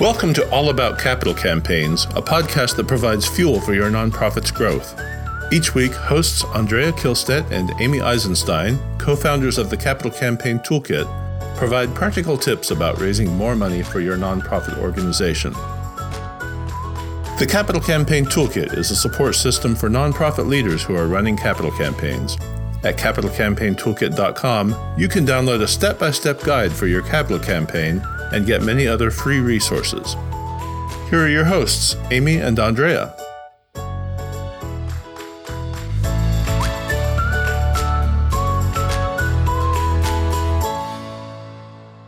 Welcome to All About Capital Campaigns, a podcast that provides fuel for your nonprofit's growth. Each week, hosts Andrea Kihlstedt and Amy Eisenstein, co founders of the Capital Campaign Toolkit, provide practical tips about raising more money for your nonprofit organization. The Capital Campaign Toolkit is a support system for nonprofit leaders who are running capital campaigns. At capitalcampaigntoolkit.com, you can download a step by step guide for your capital campaign and get many other free resources. Here are your hosts, Amy and Andrea.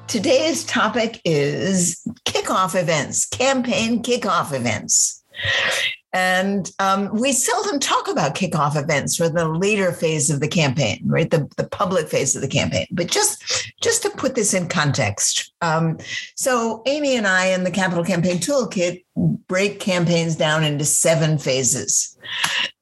Today's topic is kickoff events, campaign kickoff events. And um, we seldom talk about kickoff events for the later phase of the campaign, right? The, the public phase of the campaign. But just, just to put this in context. Um, so Amy and I in the Capital Campaign Toolkit break campaigns down into seven phases.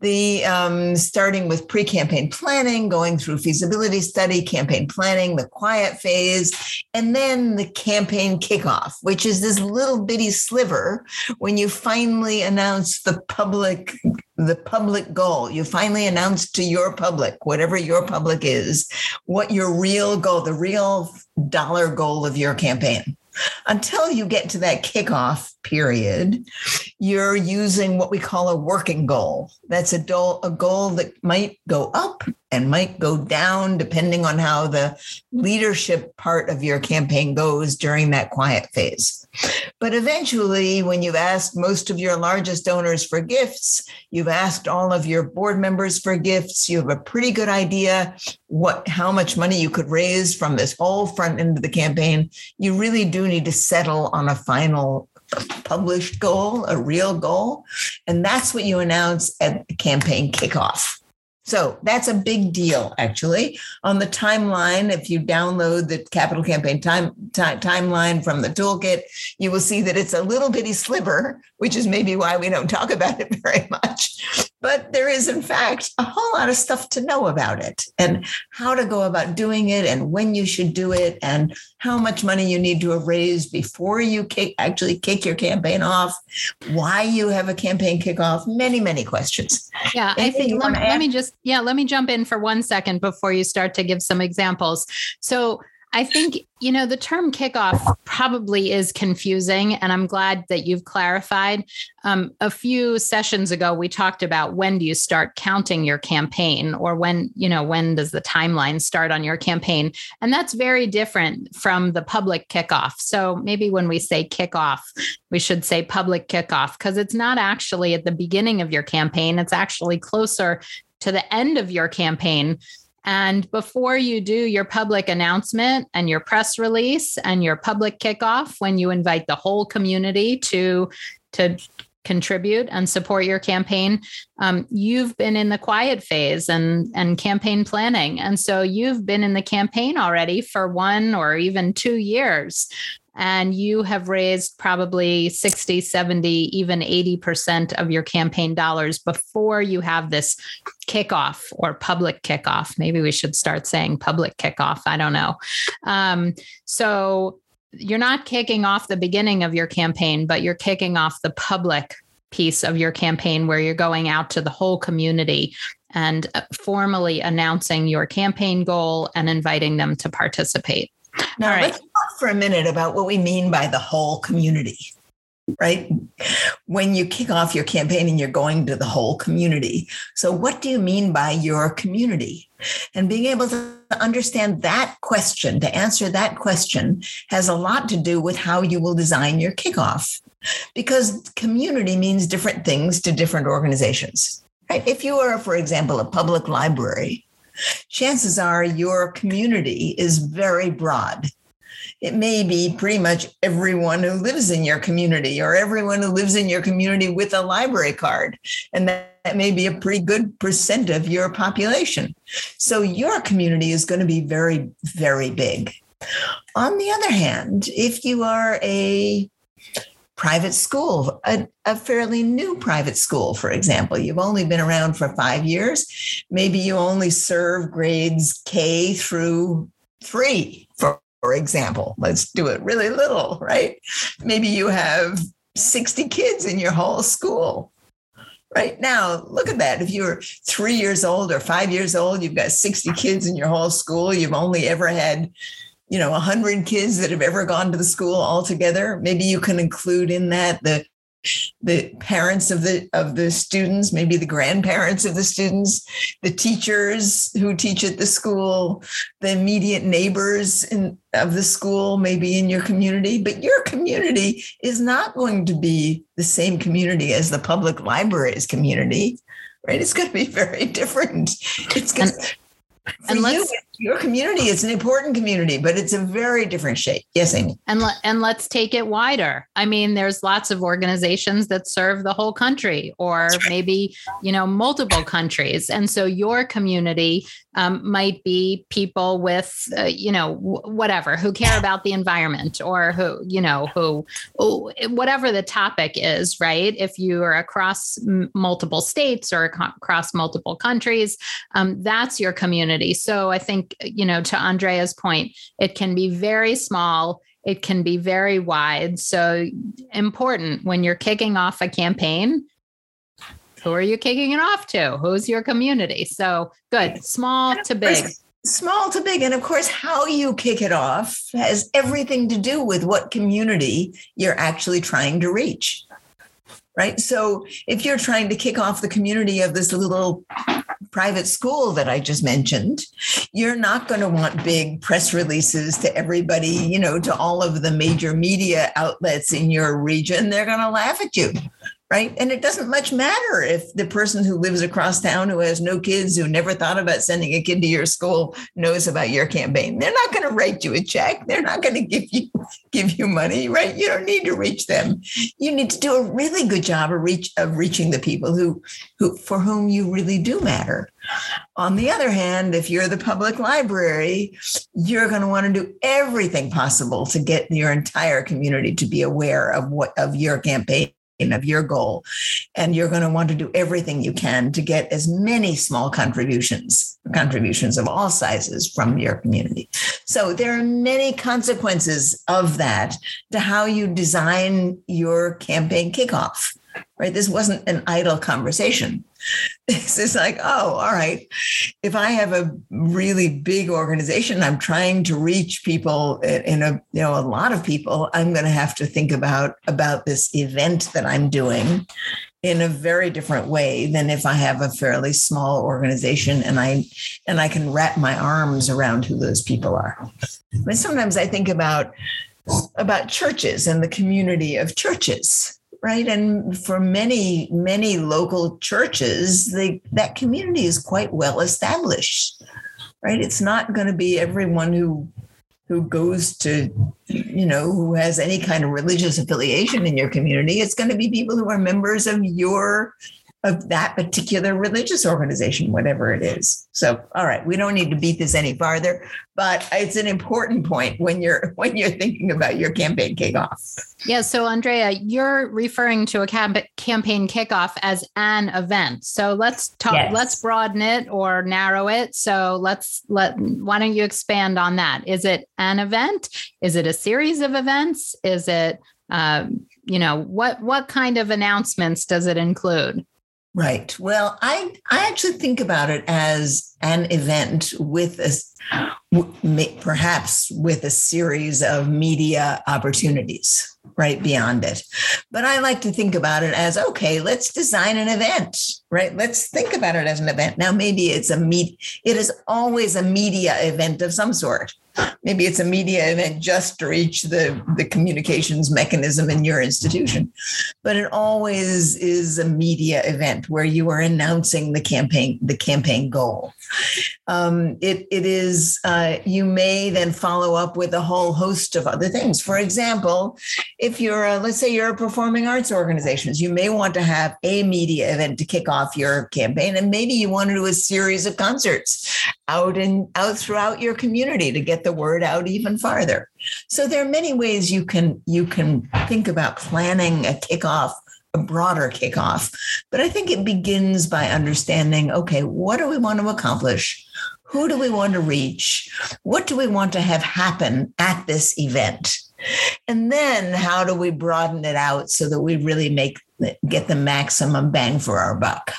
The um, starting with pre-campaign planning, going through feasibility study, campaign planning, the quiet phase, and then the campaign kickoff, which is this little bitty sliver when you finally announce the public the public goal. You finally announce to your public, whatever your public is, what your real goal, the real dollar goal of your campaign until you get to that kickoff period, you're using what we call a working goal. That's a, do- a goal that might go up and might go down depending on how the leadership part of your campaign goes during that quiet phase. But eventually, when you've asked most of your largest donors for gifts, you've asked all of your board members for gifts, you have a pretty good idea what how much money you could raise from this whole front end of the campaign. You really do need to settle on a final published goal, a real goal. And that's what you announce at the campaign kickoff. So that's a big deal, actually. On the timeline, if you download the capital campaign time, time, timeline from the toolkit, you will see that it's a little bitty sliver, which is maybe why we don't talk about it very much. But there is, in fact, a whole lot of stuff to know about it and how to go about doing it and when you should do it and how much money you need to have raised before you kick, actually kick your campaign off, why you have a campaign kickoff, many, many questions. Yeah, Anything I think let, let me just, yeah, let me jump in for one second before you start to give some examples. So I think, you know, the term kickoff probably is confusing, and I'm glad that you've clarified. Um, a few sessions ago, we talked about when do you start counting your campaign, or when, you know, when does the timeline start on your campaign? And that's very different from the public kickoff. So maybe when we say kickoff, we should say public kickoff because it's not actually at the beginning of your campaign, it's actually closer to the end of your campaign and before you do your public announcement and your press release and your public kickoff, when you invite the whole community to, to contribute and support your campaign, um, you've been in the quiet phase and, and campaign planning. And so you've been in the campaign already for one or even two years and you have raised probably 60, 70, even 80% of your campaign dollars before you have this kickoff or public kickoff. Maybe we should start saying public kickoff. I don't know. Um, so you're not kicking off the beginning of your campaign, but you're kicking off the public piece of your campaign where you're going out to the whole community and uh, formally announcing your campaign goal and inviting them to participate. Now, right. let's talk for a minute about what we mean by the whole community, right? When you kick off your campaign and you're going to the whole community. So, what do you mean by your community? And being able to understand that question, to answer that question, has a lot to do with how you will design your kickoff. Because community means different things to different organizations. Right? If you are, for example, a public library, chances are your community is very broad. It may be pretty much everyone who lives in your community or everyone who lives in your community with a library card. And that, that may be a pretty good percent of your population. So your community is going to be very, very big. On the other hand, if you are a private school, a, a, fairly new private school, for example. You've only been around for five years. Maybe you only serve grades K through three, for, for example, let's do it really little, right? Maybe you have 60 kids in your whole school. Right now, look at that. If you're three years old or five years old, you've got 60 kids in your whole school. You've only ever had, you know, 100 kids that have ever gone to the school altogether. Maybe you can include in that the the parents of the of the students maybe the grandparents of the students the teachers who teach at the school the immediate neighbors in, of the school maybe in your community. But your community is not going to be the same community as the public library's community right? It's going to be very different. It's going to for and you, your community is an important community, but it's a very different shape. Yes, Amy. And le- and let's take it wider. I mean, there's lots of organizations that serve the whole country, or maybe you know multiple countries, and so your community um, might be people with uh, you know w- whatever who care about the environment, or who you know who whatever the topic is. Right? If you are across m- multiple states or ac- across multiple countries, um, that's your community. So I think you know, to Andrea's point, it can be very small, it can be very wide. So important when you're kicking off a campaign. Who are you kicking it off to? Who's your community? So good, small to big small to big. And of course, how you kick it off has everything to do with what community you're actually trying to reach. Right. So if you're trying to kick off the community of this little private school that I just mentioned, you're not going to want big press releases to everybody, you know, to all of the major media outlets in your region. They're going to laugh at you right? And it doesn't much matter if the person who lives across town who has no kids, who never thought about sending a kid to your school, knows about your campaign. They're not going to write you a check. They're not going to give you give you money, right? You don't need to reach them. You need to do a really good job of reach of reaching the people who who for whom you really do matter. On the other hand, if you're the public library, you're going to want to do everything possible to get your entire community to be aware of what of your campaign of your goal. And you're going to want to do everything you can to get as many small contributions, contributions of all sizes from your community. So there are many consequences of that to how you design your campaign kickoff right? This wasn't an idle conversation. This is like, oh, all right. If I have a really big organization, I'm trying to reach people in a, you know, a lot of people, I'm going to have to think about about this event that I'm doing in a very different way than if I have a fairly small organization and I and I can wrap my arms around who those people are. But sometimes I think about about churches and the community of churches right? And for many, many local churches, that community is quite well established, right? It's not going to be everyone who who goes to, you know, who has any kind of religious affiliation in your community. It's going to be people who are members of your of that particular religious organization, whatever it is. So, all right, we don't need to beat this any farther, but it's an important point when you're when you're thinking about your campaign kickoff. Yeah. So, Andrea, you're referring to a camp- campaign kickoff as an event. So let's talk. Yes. Let's broaden it or narrow it. So let's let. Why don't you expand on that? Is it an event? Is it a series of events? Is it um, you know what what kind of announcements does it include Right. Well, I I actually think about it as an event with a perhaps with a series of media opportunities right beyond it. But I like to think about it as okay, let's design an event, right? Let's think about it as an event. Now maybe it's a meet it is always a media event of some sort maybe it's a media event just to reach the, the communications mechanism in your institution. But it always is a media event where you are announcing the campaign the campaign goal. Um, it, it is uh, you may then follow up with a whole host of other things. For example if you're a, let's say you're a performing arts organizations you may want to have a media event to kick off your campaign and maybe you want to do a series of concerts out and out throughout your community to get the word out even farther. So there are many ways you can you can think about planning a kickoff, a broader kickoff. But I think it begins by understanding, okay, what do we want to accomplish? Who do we want to reach? What do we want to have happen at this event? And then how do we broaden it out so that we really make get the maximum bang for our buck?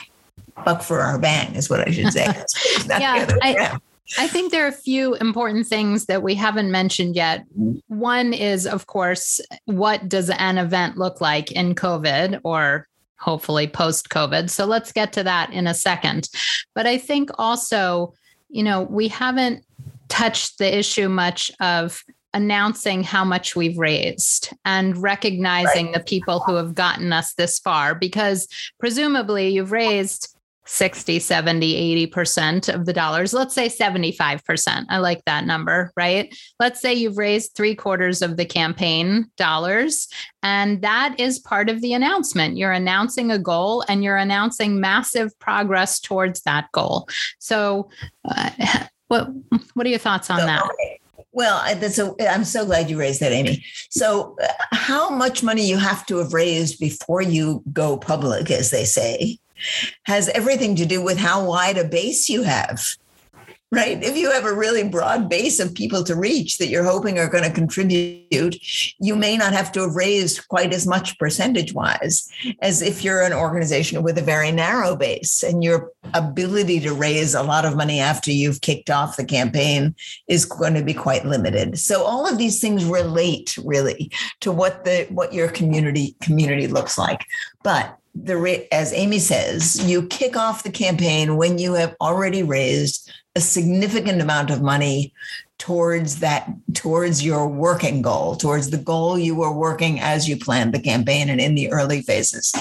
Buck for our bang is what I should say. yeah, I, I think there are a few important things that we haven't mentioned yet. One is, of course, what does an event look like in COVID or hopefully post COVID? So let's get to that in a second. But I think also, you know, we haven't touched the issue much of announcing how much we've raised and recognizing right. the people who have gotten us this far because presumably you've raised 60, 70, 80% of the dollars. Let's say 75%. I like that number, right? Let's say you've raised three quarters of the campaign dollars. And that is part of the announcement. You're announcing a goal and you're announcing massive progress towards that goal. So, uh, what, what are your thoughts on so, that? Okay. Well, that's a, I'm so glad you raised that, Amy. So, uh, how much money you have to have raised before you go public, as they say, has everything to do with how wide a base you have right? If you have a really broad base of people to reach that you're hoping are going to contribute, you may not have to have raised quite as much percentage wise as if you're an organization with a very narrow base and your ability to raise a lot of money after you've kicked off the campaign is going to be quite limited. So all of these things relate really to what the what your community community looks like. But the as Amy says, you kick off the campaign when you have already raised a significant amount of money towards that towards your working goal towards the goal you were working as you planned the campaign and in the early phases.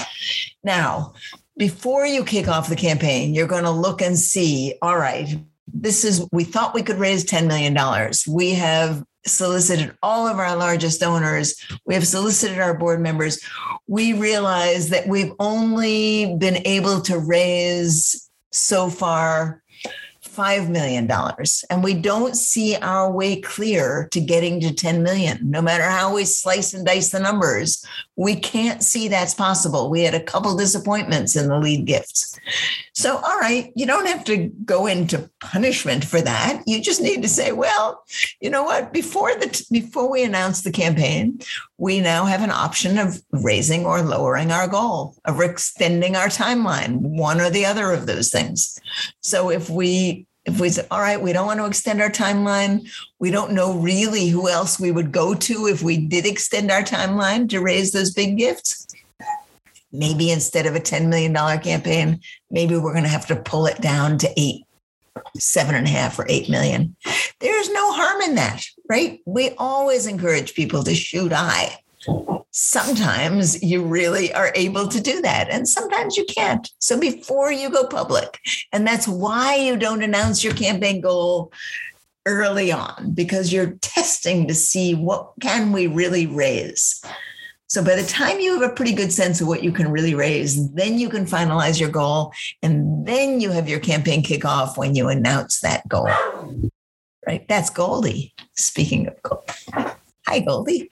Now before you kick off the campaign you're going to look and see all right this is we thought we could raise 10 million dollars we have solicited all of our largest donors we have solicited our board members we realize that we've only been able to raise so far $5 million. And we don't see our way clear to getting to 10 million. No matter how we slice and dice the numbers, we can't see that's possible. We had a couple disappointments in the lead gifts. So, all right, you don't have to go into punishment for that. You just need to say, well, you know what? Before the before we announce the campaign, we now have an option of raising or lowering our goal, of extending our timeline, one or the other of those things. So if we if we say, all right, we don't want to extend our timeline, we don't know really who else we would go to if we did extend our timeline to raise those big gifts. Maybe instead of a $10 million campaign, maybe we're going to have to pull it down to eight, seven and a half or eight million. There's no harm in that, right? We always encourage people to shoot high sometimes you really are able to do that and sometimes you can't so before you go public and that's why you don't announce your campaign goal early on because you're testing to see what can we really raise so by the time you have a pretty good sense of what you can really raise then you can finalize your goal and then you have your campaign kickoff when you announce that goal. Right? That's goldie. Speaking of gold hi goldie.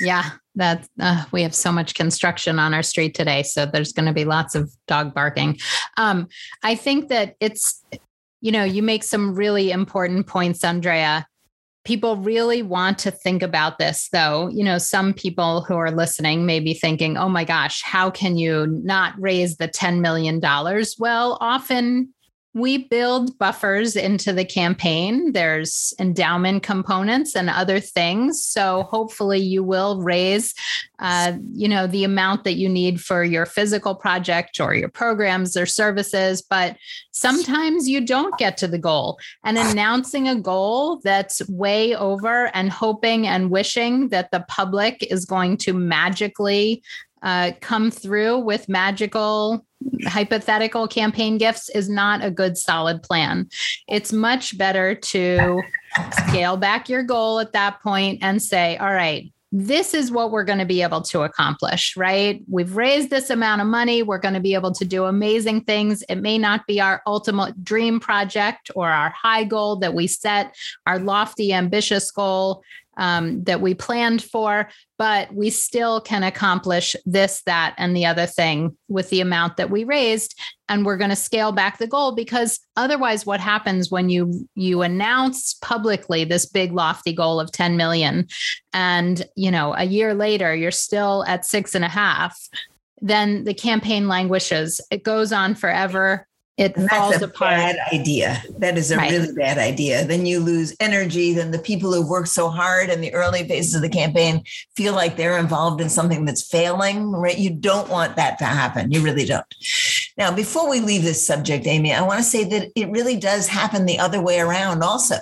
Yeah that uh, we have so much construction on our street today so there's going to be lots of dog barking. Um, i think that it's you know you make some really important points andrea people really want to think about this though. You know some people who are listening may be thinking oh my gosh how can you not raise the 10 million dollars? Well often we build buffers into the campaign. There's endowment components and other things. So hopefully you will raise, uh, you know, the amount that you need for your physical project or your programs or services. But sometimes you don't get to the goal. And announcing a goal that's way over and hoping and wishing that the public is going to magically uh, come through with magical hypothetical campaign gifts is not a good solid plan. It's much better to scale back your goal at that point and say, all right, this is what we're going to be able to accomplish, right? We've raised this amount of money. We're going to be able to do amazing things. It may not be our ultimate dream project or our high goal that we set, our lofty, ambitious goal. Um, that we planned for, but we still can accomplish this, that, and the other thing with the amount that we raised. And we're going to scale back the goal because otherwise, what happens when you you announce publicly this big lofty goal of 10 million, and you know a year later you're still at six and a half, then the campaign languishes. It goes on forever it and falls that's a apart. Bad idea. That is a right. really bad idea. Then you lose energy. Then the people who worked so hard in the early phases of the campaign feel like they're involved in something that's failing. Right? You don't want that to happen. You really don't. Now, before we leave this subject, Amy, I want to say that it really does happen the other way around. Also,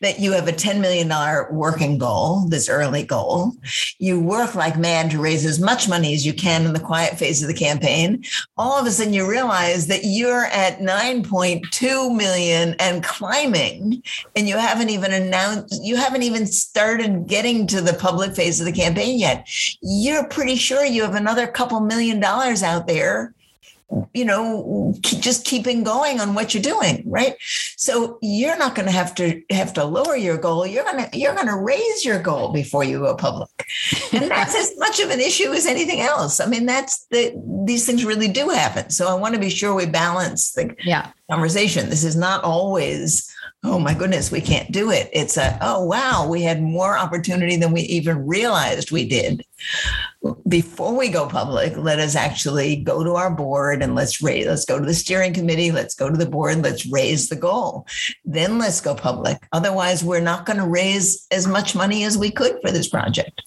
that you have a $10 million working goal, this early goal. You work like mad to raise as much money as you can in the quiet phase of the campaign. All of a sudden, you realize that you're at 9.2 million and climbing, and you haven't even announced, you haven't even started getting to the public phase of the campaign yet. You're pretty sure you have another couple million dollars out there you know just keeping going on what you're doing right so you're not going to have to have to lower your goal you're going to you're going to raise your goal before you go public and that's as much of an issue as anything else i mean that's the these things really do happen so i want to be sure we balance the yeah. conversation this is not always oh my goodness, we can't do it. It's a, oh wow, we had more opportunity than we even realized we did. Before we go public, let us actually go to our board and let's raise, let's go to the steering committee, let's go to the board, let's raise the goal. Then let's go public. Otherwise, we're not going to raise as much money as we could for this project.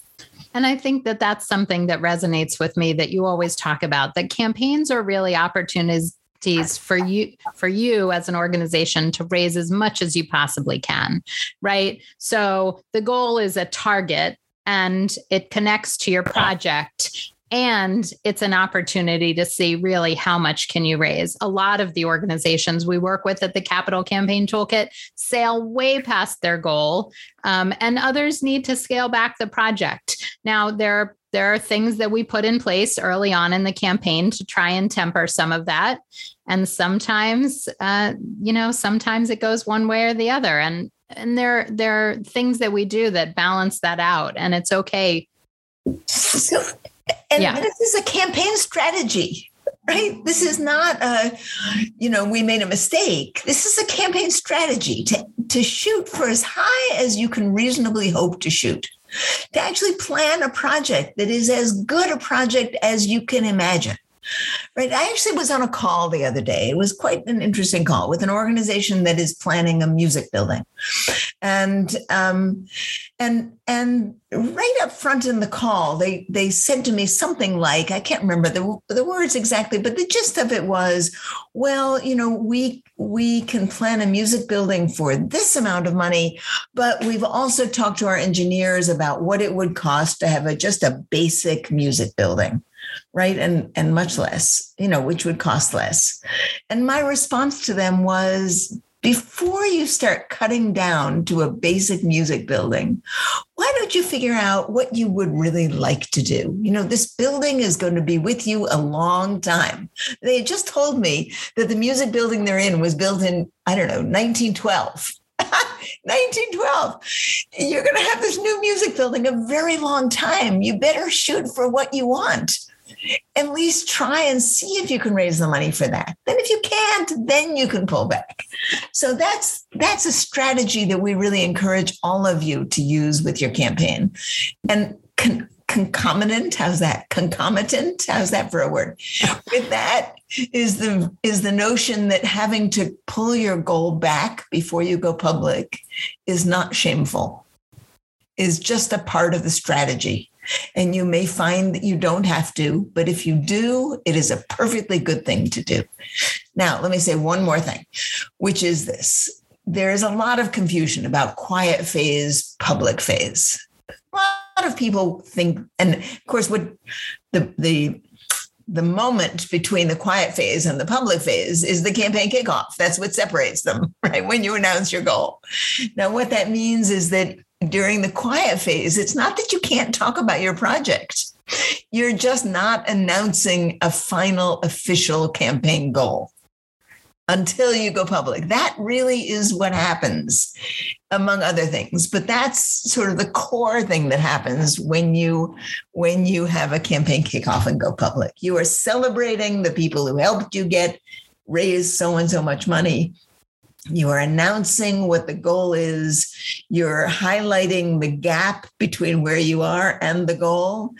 And I think that that's something that resonates with me that you always talk about that campaigns are really opportunities for you for you as an organization to raise as much as you possibly can right so the goal is a target and it connects to your project. And it's an opportunity to see really how much can you raise. A lot of the organizations we work with at the capital campaign toolkit sail way past their goal um, and others need to scale back the project. Now there are there are things that we put in place early on in the campaign to try and temper some of that. And sometimes uh, you know sometimes it goes one way or the other. And and there there are things that we do that balance that out and it's okay so, and yeah. this is a campaign strategy right this is not a you know we made a mistake this is a campaign strategy to to shoot for as high as you can reasonably hope to shoot to actually plan a project that is as good a project as you can imagine. Right. I actually was on a call the other day. It was quite an interesting call with an organization that is planning a music building. And um, and and right up front in the call, they they said to me something like, I can't remember the, the words exactly, but the gist of it was, well, you know, we we can plan a music building for this amount of money, but we've also talked to our engineers about what it would cost to have a just a basic music building right and and much less you know which would cost less and my response to them was before you start cutting down to a basic music building, why don't you figure out what you would really like to do? You know, this building is going to be with you a long time. They just told me that the music building they're in was built in, I don't know, 1912. 1912. You're going to have this new music building a very long time. You better shoot for what you want at least try and see if you can raise the money for that. Then if you can't, then you can pull back. So that's that's a strategy that we really encourage all of you to use with your campaign. And con- concomitant, how's that? Concomitant, how's that for a word? with that is the is the notion that having to pull your goal back before you go public is not shameful. Is just a part of the strategy and you may find that you don't have to, but if you do, it is a perfectly good thing to do. Now, let me say one more thing, which is this there is a lot of confusion about quiet phase, public phase. A lot of people think, and of course, what the, the the moment between the quiet phase and the public phase is the campaign kickoff. That's what separates them, right? When you announce your goal. Now, what that means is that during the quiet phase, it's not that you can't talk about your project. You're just not announcing a final official campaign goal. until you go public. That really is what happens, among other things. But that's sort of the core thing that happens when you when you have a campaign kickoff and go public. You are celebrating the people who helped you get raise so and so much money. You are announcing what the goal is. You're highlighting the gap between where you are and the goal.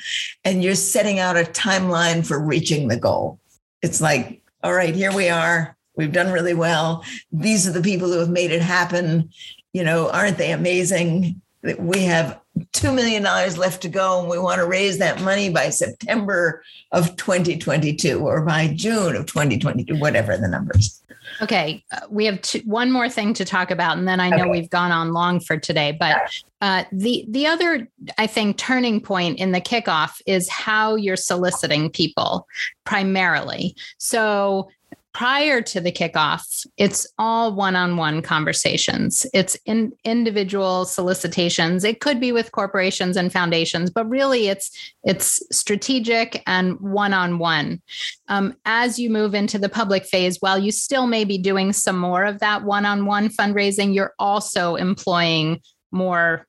And you're setting out a timeline for reaching the goal. It's like, all right, here we are We've done really well. These are the people who have made it happen. You know, aren't they amazing? We have $2 million left to go, and we want to raise that money by September of 2022 or by June of 2022, whatever the numbers. Okay, uh, we have two, one more thing to talk about, and then I know okay. we've gone on long for today. But uh, the the other, I think, turning point in the kickoff is how you're soliciting people primarily. So prior to the kickoff, it's all one-on-one conversations. It's in individual solicitations. It could be with corporations and foundations, but really it's it's strategic and one-on-one. Um, as you move into the public phase, while you still may be doing some more of that one-on-one fundraising, you're also employing more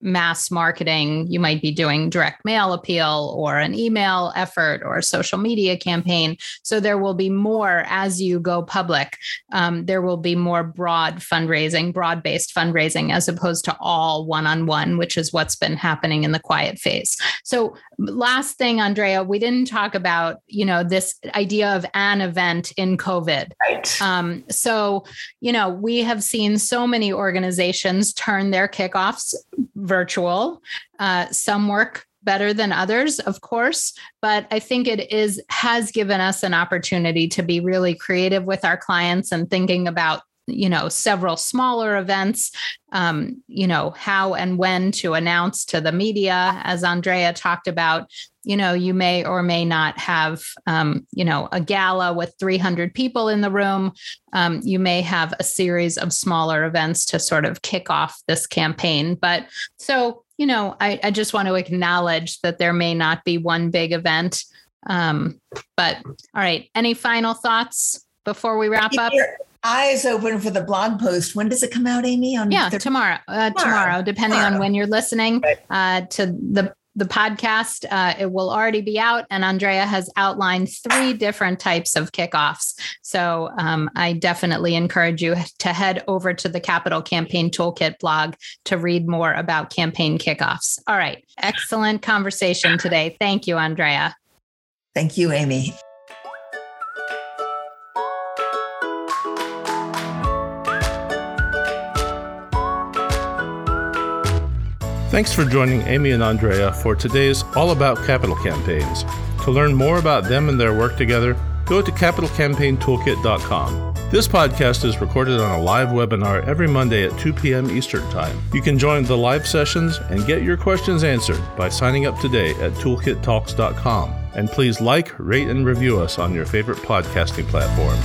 mass marketing. You might be doing direct mail appeal or an email effort or a social media campaign. So there will be more as you go public. Um, there will be more broad fundraising, broad based fundraising, as opposed to all one on one, which is what's been happening in the quiet phase. So last thing, Andrea, we didn't talk about, you know, this idea of an event in COVID. Right. Um, so, you know, we have seen so many organizations turn their kickoffs virtual. Uh, some work better than others of course but i think it is has given us an opportunity to be really creative with our clients and thinking about you know several smaller events um, you know how and when to announce to the media as andrea talked about you know you may or may not have um, you know a gala with 300 people in the room. Um, you may have a series of smaller events to sort of kick off this campaign. But so you know i, I just want to acknowledge that there may not be one big event. Um, but all right any final thoughts before we wrap up eyes open for the blog post. When does it come out, Amy? On yeah, tomorrow. Uh, tomorrow. tomorrow. depending tomorrow. on when you're listening uh, to the the podcast. Uh, it will already be out, and Andrea has outlined three different types of kickoffs. So um, I definitely encourage you to head over to the Capital Campaign Toolkit blog to read more about campaign kickoffs. All right, excellent conversation today. Thank you, Andrea. Thank you, Amy. Thanks for joining Amy and Andrea for today's All About Capital Campaigns. To learn more about them and their work together, go to capitalcampaigntoolkit.com. This podcast is recorded on a live webinar every Monday at 2 p.m. Eastern Time. You can join the live sessions and get your questions answered by signing up today at toolkittalks.com. And please like, rate, and review us on your favorite podcasting platform.